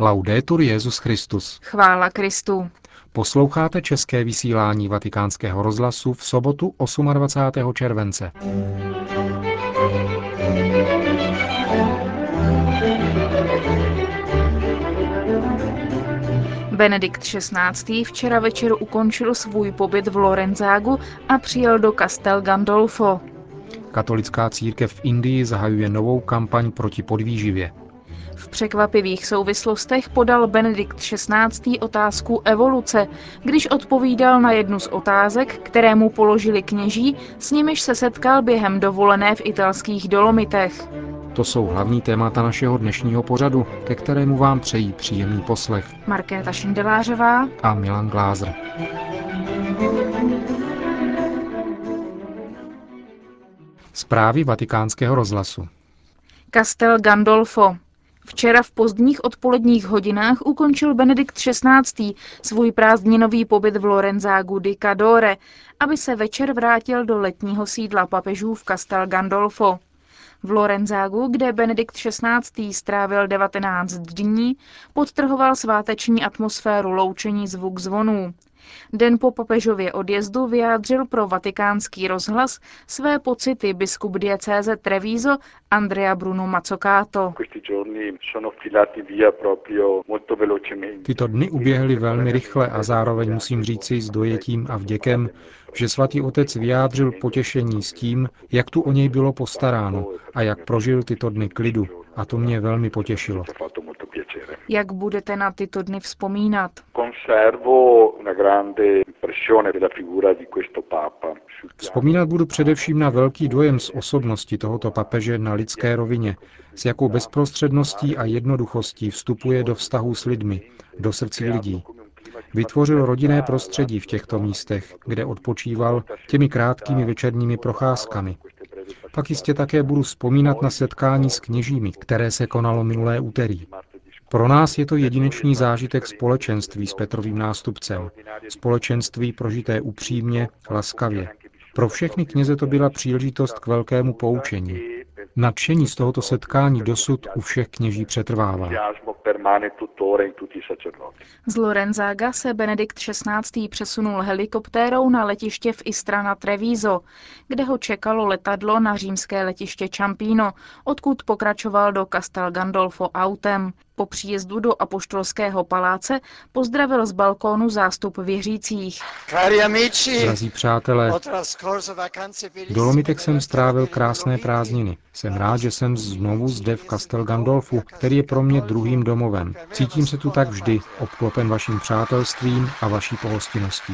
Laudetur Jezus Christus. Chvála Kristu. Posloucháte české vysílání Vatikánského rozhlasu v sobotu 28. července. Benedikt XVI. včera večer ukončil svůj pobyt v Lorenzágu a přijel do Castel Gandolfo. Katolická církev v Indii zahajuje novou kampaň proti podvýživě. V překvapivých souvislostech podal Benedikt XVI. otázku evoluce, když odpovídal na jednu z otázek, které mu položili kněží, s nimiž se setkal během dovolené v italských Dolomitech. To jsou hlavní témata našeho dnešního pořadu, ke kterému vám přejí příjemný poslech. Markéta Šindelářová a Milan Glázer. Zprávy vatikánského rozhlasu. Castel Gandolfo. Včera v pozdních odpoledních hodinách ukončil Benedikt XVI. svůj prázdninový pobyt v Lorenzágu di Cadore, aby se večer vrátil do letního sídla papežů v Castel Gandolfo. V Lorenzágu, kde Benedikt XVI. strávil 19 dní, podtrhoval sváteční atmosféru loučení zvuk zvonů. Den po papežově odjezdu vyjádřil pro vatikánský rozhlas své pocity biskup diecéze Treviso Andrea Bruno Mazzocato. Tyto dny uběhly velmi rychle a zároveň musím říci s dojetím a vděkem, že svatý otec vyjádřil potěšení s tím, jak tu o něj bylo postaráno a jak prožil tyto dny klidu. A to mě velmi potěšilo. Jak budete na tyto dny vzpomínat? Vzpomínat budu především na velký dojem z osobnosti tohoto papeže na lidské rovině, s jakou bezprostředností a jednoduchostí vstupuje do vztahu s lidmi, do srdcí lidí. Vytvořil rodinné prostředí v těchto místech, kde odpočíval těmi krátkými večerními procházkami. Pak jistě také budu vzpomínat na setkání s kněžími, které se konalo minulé úterý. Pro nás je to jedinečný zážitek společenství s Petrovým nástupcem. Společenství prožité upřímně, laskavě. Pro všechny kněze to byla příležitost k velkému poučení. Nadšení z tohoto setkání dosud u všech kněží přetrvává. Z Lorenzága se Benedikt XVI. přesunul helikoptérou na letiště v Istrana Treviso, kde ho čekalo letadlo na římské letiště Čampíno, odkud pokračoval do Castel Gandolfo autem. Po příjezdu do Apoštolského paláce pozdravil z balkónu zástup věřících. Drazí přátelé, Dolomitek jsem strávil krásné prázdniny. Jsem rád, že jsem znovu zde v Castel Gandolfu, který je pro mě druhým domovem. Cítím se tu tak vždy, obklopen vaším přátelstvím a vaší pohostinností.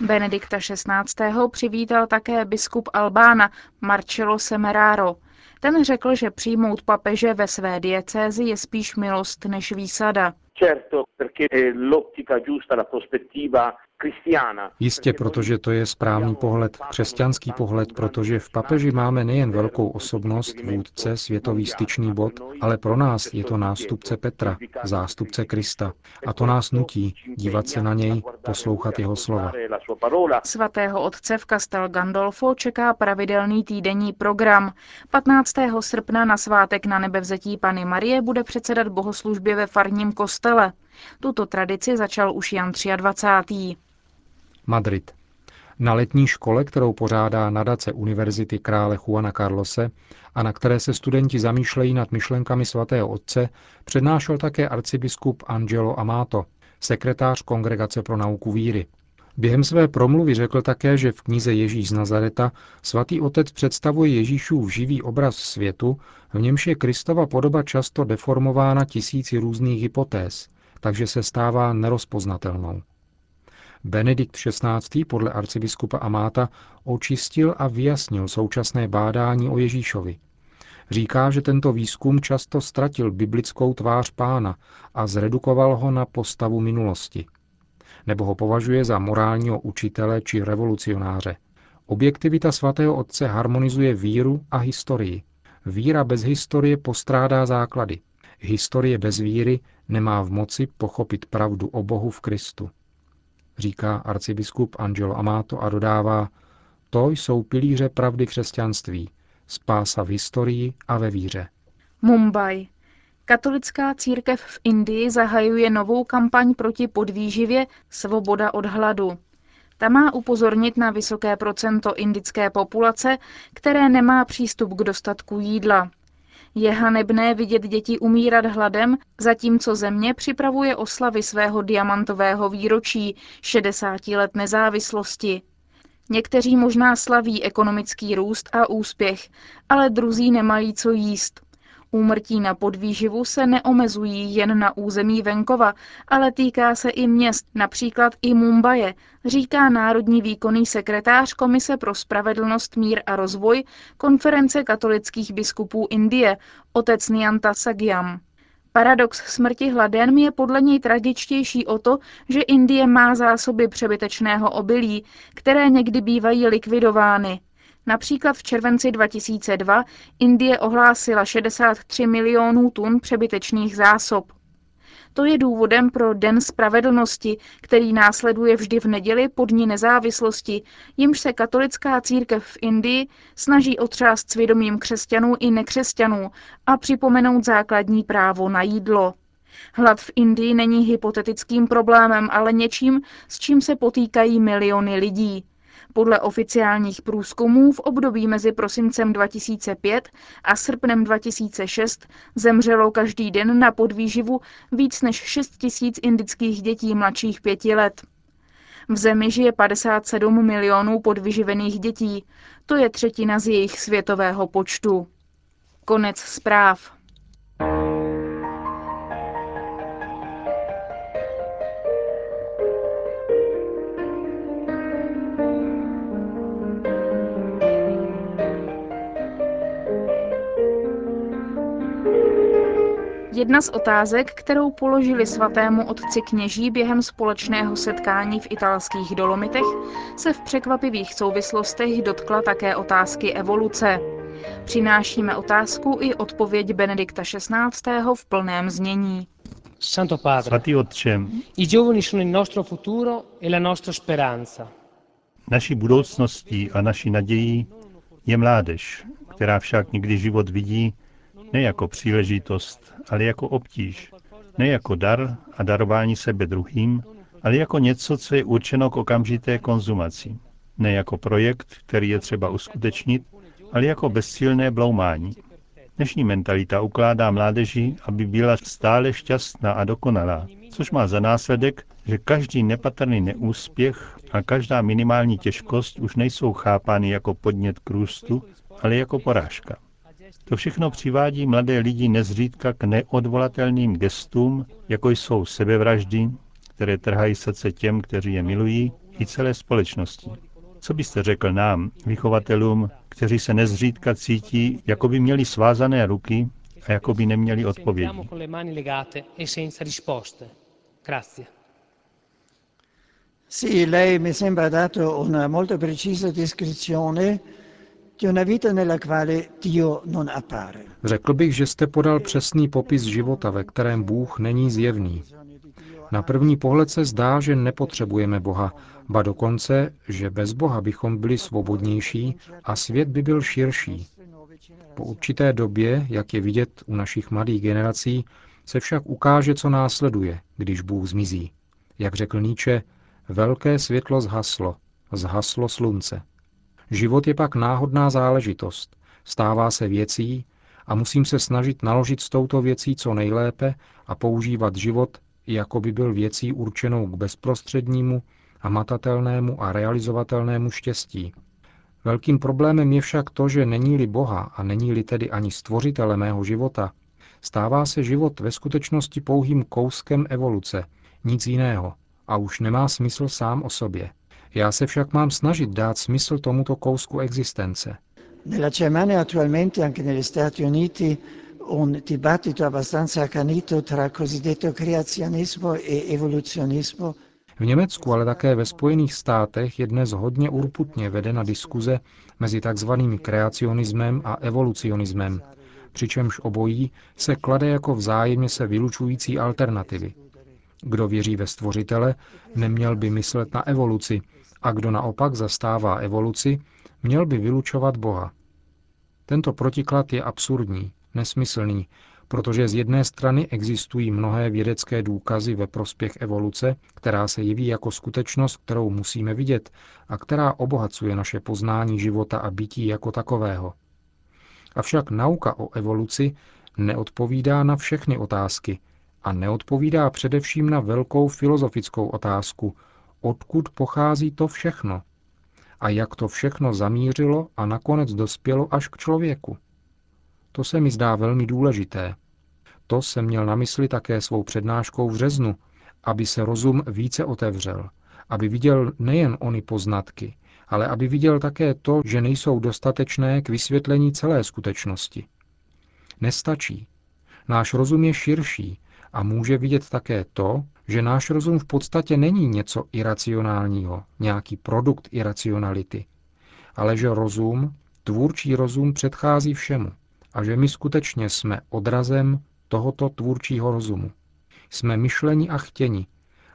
Benedikta XVI. přivítal také biskup Albána Marcello Semeraro. Ten řekl, že přijmout papeže ve své diecézi je spíš milost než výsada. Jistě, protože to je správný pohled, křesťanský pohled, protože v papeži máme nejen velkou osobnost, vůdce, světový styčný bod, ale pro nás je to nástupce Petra, zástupce Krista. A to nás nutí dívat se na něj, poslouchat jeho slova. Svatého otce v Castel Gandolfo čeká pravidelný týdenní program. 15. srpna na svátek na nebevzetí Pany Marie bude předsedat bohoslužbě ve farním kostele. Tuto tradici začal už Jan 23. Madrid. Na letní škole, kterou pořádá nadace Univerzity krále Juana Carlose a na které se studenti zamýšlejí nad myšlenkami svatého otce, přednášel také arcibiskup Angelo Amato, sekretář Kongregace pro nauku víry. Během své promluvy řekl také, že v knize Ježíš z Nazareta svatý otec představuje Ježíšův živý obraz světu, v němž je Kristova podoba často deformována tisíci různých hypotéz, takže se stává nerozpoznatelnou. Benedikt XVI. podle arcibiskupa Amáta očistil a vyjasnil současné bádání o Ježíšovi. Říká, že tento výzkum často ztratil biblickou tvář pána a zredukoval ho na postavu minulosti. Nebo ho považuje za morálního učitele či revolucionáře. Objektivita svatého otce harmonizuje víru a historii. Víra bez historie postrádá základy. Historie bez víry nemá v moci pochopit pravdu o Bohu v Kristu říká arcibiskup Angelo Amato a dodává, to jsou pilíře pravdy křesťanství, spása v historii a ve víře. Mumbai. Katolická církev v Indii zahajuje novou kampaň proti podvýživě Svoboda od hladu. Ta má upozornit na vysoké procento indické populace, které nemá přístup k dostatku jídla. Je hanebné vidět děti umírat hladem, zatímco země připravuje oslavy svého diamantového výročí 60 let nezávislosti. Někteří možná slaví ekonomický růst a úspěch, ale druzí nemají co jíst. Úmrtí na podvýživu se neomezují jen na území venkova, ale týká se i měst, například i Mumbaje, říká národní výkonný sekretář Komise pro spravedlnost, mír a rozvoj konference katolických biskupů Indie, otec Nianta Sagyam. Paradox smrti hladem je podle něj tragičtější o to, že Indie má zásoby přebytečného obilí, které někdy bývají likvidovány, Například v červenci 2002 Indie ohlásila 63 milionů tun přebytečných zásob. To je důvodem pro Den spravedlnosti, který následuje vždy v neděli po dní nezávislosti, jimž se katolická církev v Indii snaží otřást svědomím křesťanů i nekřesťanů a připomenout základní právo na jídlo. Hlad v Indii není hypotetickým problémem, ale něčím, s čím se potýkají miliony lidí. Podle oficiálních průzkumů v období mezi prosincem 2005 a srpnem 2006 zemřelo každý den na podvýživu víc než 6 tisíc indických dětí mladších pěti let. V zemi žije 57 milionů podvyživených dětí, to je třetina z jejich světového počtu. Konec zpráv. Jedna z otázek, kterou položili svatému otci kněží během společného setkání v italských Dolomitech, se v překvapivých souvislostech dotkla také otázky evoluce. Přinášíme otázku i odpověď Benedikta XVI. v plném znění. Santo Padre, Svatý Otče, i giovani sono il nostro futuro e la nostra speranza. naší budoucností a naší nadějí je mládež, která však někdy život vidí ne jako příležitost, ale jako obtíž. Ne jako dar a darování sebe druhým, ale jako něco, co je určeno k okamžité konzumaci. Ne jako projekt, který je třeba uskutečnit, ale jako bezcílné bloumání. Dnešní mentalita ukládá mládeži, aby byla stále šťastná a dokonalá, což má za následek, že každý nepatrný neúspěch a každá minimální těžkost už nejsou chápány jako podnět k růstu, ale jako porážka. To všechno přivádí mladé lidi nezřídka k neodvolatelným gestům, jako jsou sebevraždy, které trhají srdce těm, kteří je milují, i celé společnosti. Co byste řekl nám, vychovatelům, kteří se nezřídka cítí, jako by měli svázané ruky a jako by neměli odpovědi? E. Sì, lei mi sembra dato una molto precisa descrizione Řekl bych, že jste podal přesný popis života, ve kterém Bůh není zjevný. Na první pohled se zdá, že nepotřebujeme Boha, ba dokonce, že bez Boha bychom byli svobodnější a svět by byl širší. Po určité době, jak je vidět u našich mladých generací, se však ukáže, co následuje, když Bůh zmizí. Jak řekl Níče, velké světlo zhaslo, zhaslo slunce. Život je pak náhodná záležitost, stává se věcí a musím se snažit naložit s touto věcí co nejlépe a používat život, jako by byl věcí určenou k bezprostřednímu, hmatatelnému a realizovatelnému štěstí. Velkým problémem je však to, že není-li Boha a není-li tedy ani stvořitele mého života, stává se život ve skutečnosti pouhým kouskem evoluce, nic jiného, a už nemá smysl sám o sobě. Já se však mám snažit dát smysl tomuto kousku existence. Nella Germania attualmente, anche negli Stati Uniti, un dibattito abbastanza accanito tra cosiddetto creazionismo e evoluzionismo V Německu, ale také ve Spojených státech je dnes hodně urputně vedena diskuze mezi tzv. kreacionismem a evolucionismem, přičemž obojí se klade jako vzájemně se vylučující alternativy. Kdo věří ve stvořitele, neměl by myslet na evoluci, a kdo naopak zastává evoluci, měl by vylučovat Boha. Tento protiklad je absurdní, nesmyslný, protože z jedné strany existují mnohé vědecké důkazy ve prospěch evoluce, která se jeví jako skutečnost, kterou musíme vidět a která obohacuje naše poznání života a bytí jako takového. Avšak nauka o evoluci neodpovídá na všechny otázky a neodpovídá především na velkou filozofickou otázku, odkud pochází to všechno a jak to všechno zamířilo a nakonec dospělo až k člověku. To se mi zdá velmi důležité. To jsem měl na mysli také svou přednáškou v březnu, aby se rozum více otevřel, aby viděl nejen ony poznatky, ale aby viděl také to, že nejsou dostatečné k vysvětlení celé skutečnosti. Nestačí. Náš rozum je širší a může vidět také to, že náš rozum v podstatě není něco iracionálního, nějaký produkt iracionality, ale že rozum, tvůrčí rozum předchází všemu a že my skutečně jsme odrazem tohoto tvůrčího rozumu. Jsme myšleni a chtěni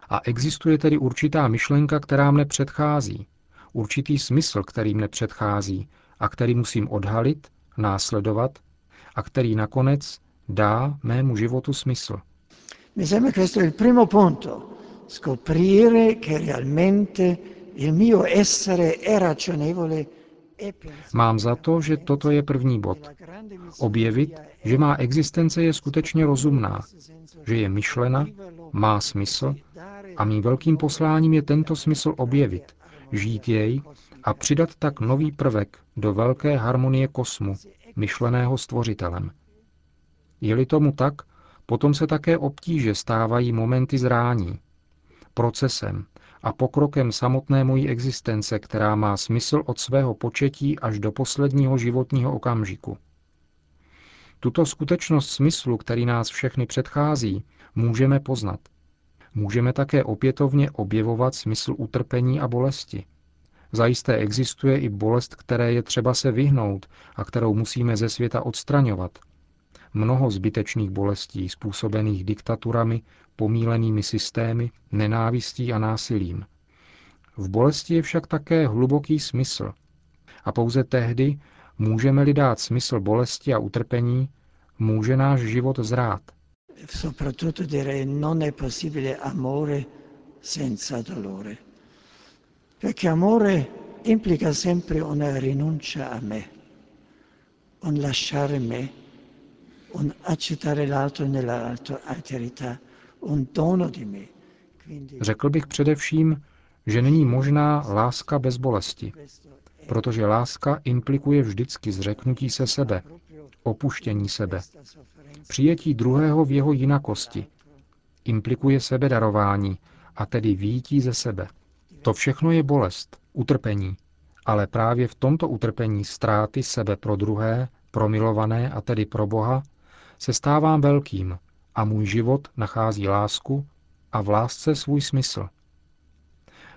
a existuje tedy určitá myšlenka, která mne předchází, určitý smysl, který mne předchází a který musím odhalit, následovat a který nakonec dá mému životu smysl. Mi sembra questo il primo punto, scoprire che realmente il mio essere è ragionevole e Mám za to, že toto je první bod. Objevit, že má existence je skutečně rozumná, že je myšlena, má smysl a mým velkým posláním je tento smysl objevit, žít jej a přidat tak nový prvek do velké harmonie kosmu, myšleného stvořitelem. Je-li tomu tak, potom se také obtíže stávají momenty zrání, procesem a pokrokem samotné mojí existence, která má smysl od svého početí až do posledního životního okamžiku. Tuto skutečnost smyslu, který nás všechny předchází, můžeme poznat. Můžeme také opětovně objevovat smysl utrpení a bolesti. Zajisté existuje i bolest, které je třeba se vyhnout a kterou musíme ze světa odstraňovat, mnoho zbytečných bolestí způsobených diktaturami, pomílenými systémy, nenávistí a násilím. V bolesti je však také hluboký smysl. A pouze tehdy můžeme-li dát smysl bolesti a utrpení, může náš život zrát. Soprattutto non è possibile amore senza dolore. Perché amore implica sempre una rinuncia a me, un lasciare me un accettare l'altro nell'alterità, un dono di me. Řekl bych především, že není možná láska bez bolesti, protože láska implikuje vždycky zřeknutí se sebe, opuštění sebe, přijetí druhého v jeho jinakosti, implikuje sebedarování a tedy výjití ze sebe. To všechno je bolest, utrpení, ale právě v tomto utrpení ztráty sebe pro druhé, pro milované a tedy pro Boha, se stávám velkým a můj život nachází lásku a v lásce svůj smysl.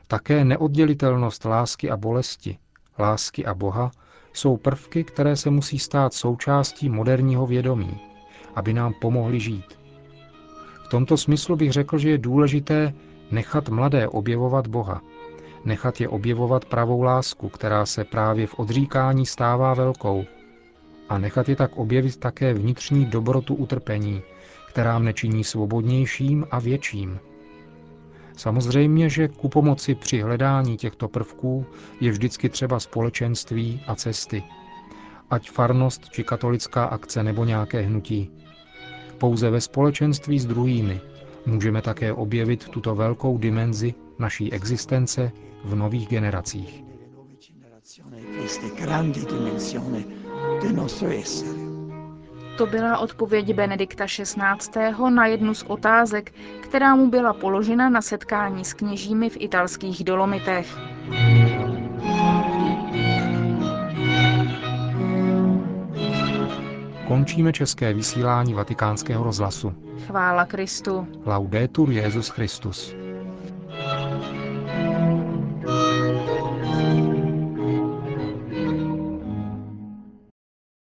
Také neoddělitelnost lásky a bolesti, lásky a Boha jsou prvky, které se musí stát součástí moderního vědomí, aby nám pomohli žít. V tomto smyslu bych řekl, že je důležité nechat mladé objevovat Boha, nechat je objevovat pravou lásku, která se právě v odříkání stává velkou, a nechat je tak objevit také vnitřní dobrotu utrpení, která mne činí svobodnějším a větším. Samozřejmě, že ku pomoci při hledání těchto prvků je vždycky třeba společenství a cesty, ať farnost či katolická akce nebo nějaké hnutí. Pouze ve společenství s druhými můžeme také objevit tuto velkou dimenzi naší existence v nových generacích nostro essere. To byla odpověď Benedikta XVI. na jednu z otázek, která mu byla položena na setkání s kněžími v italských Dolomitech. Končíme české vysílání vatikánského rozhlasu. Chvála Kristu. Laudetur Jezus Christus.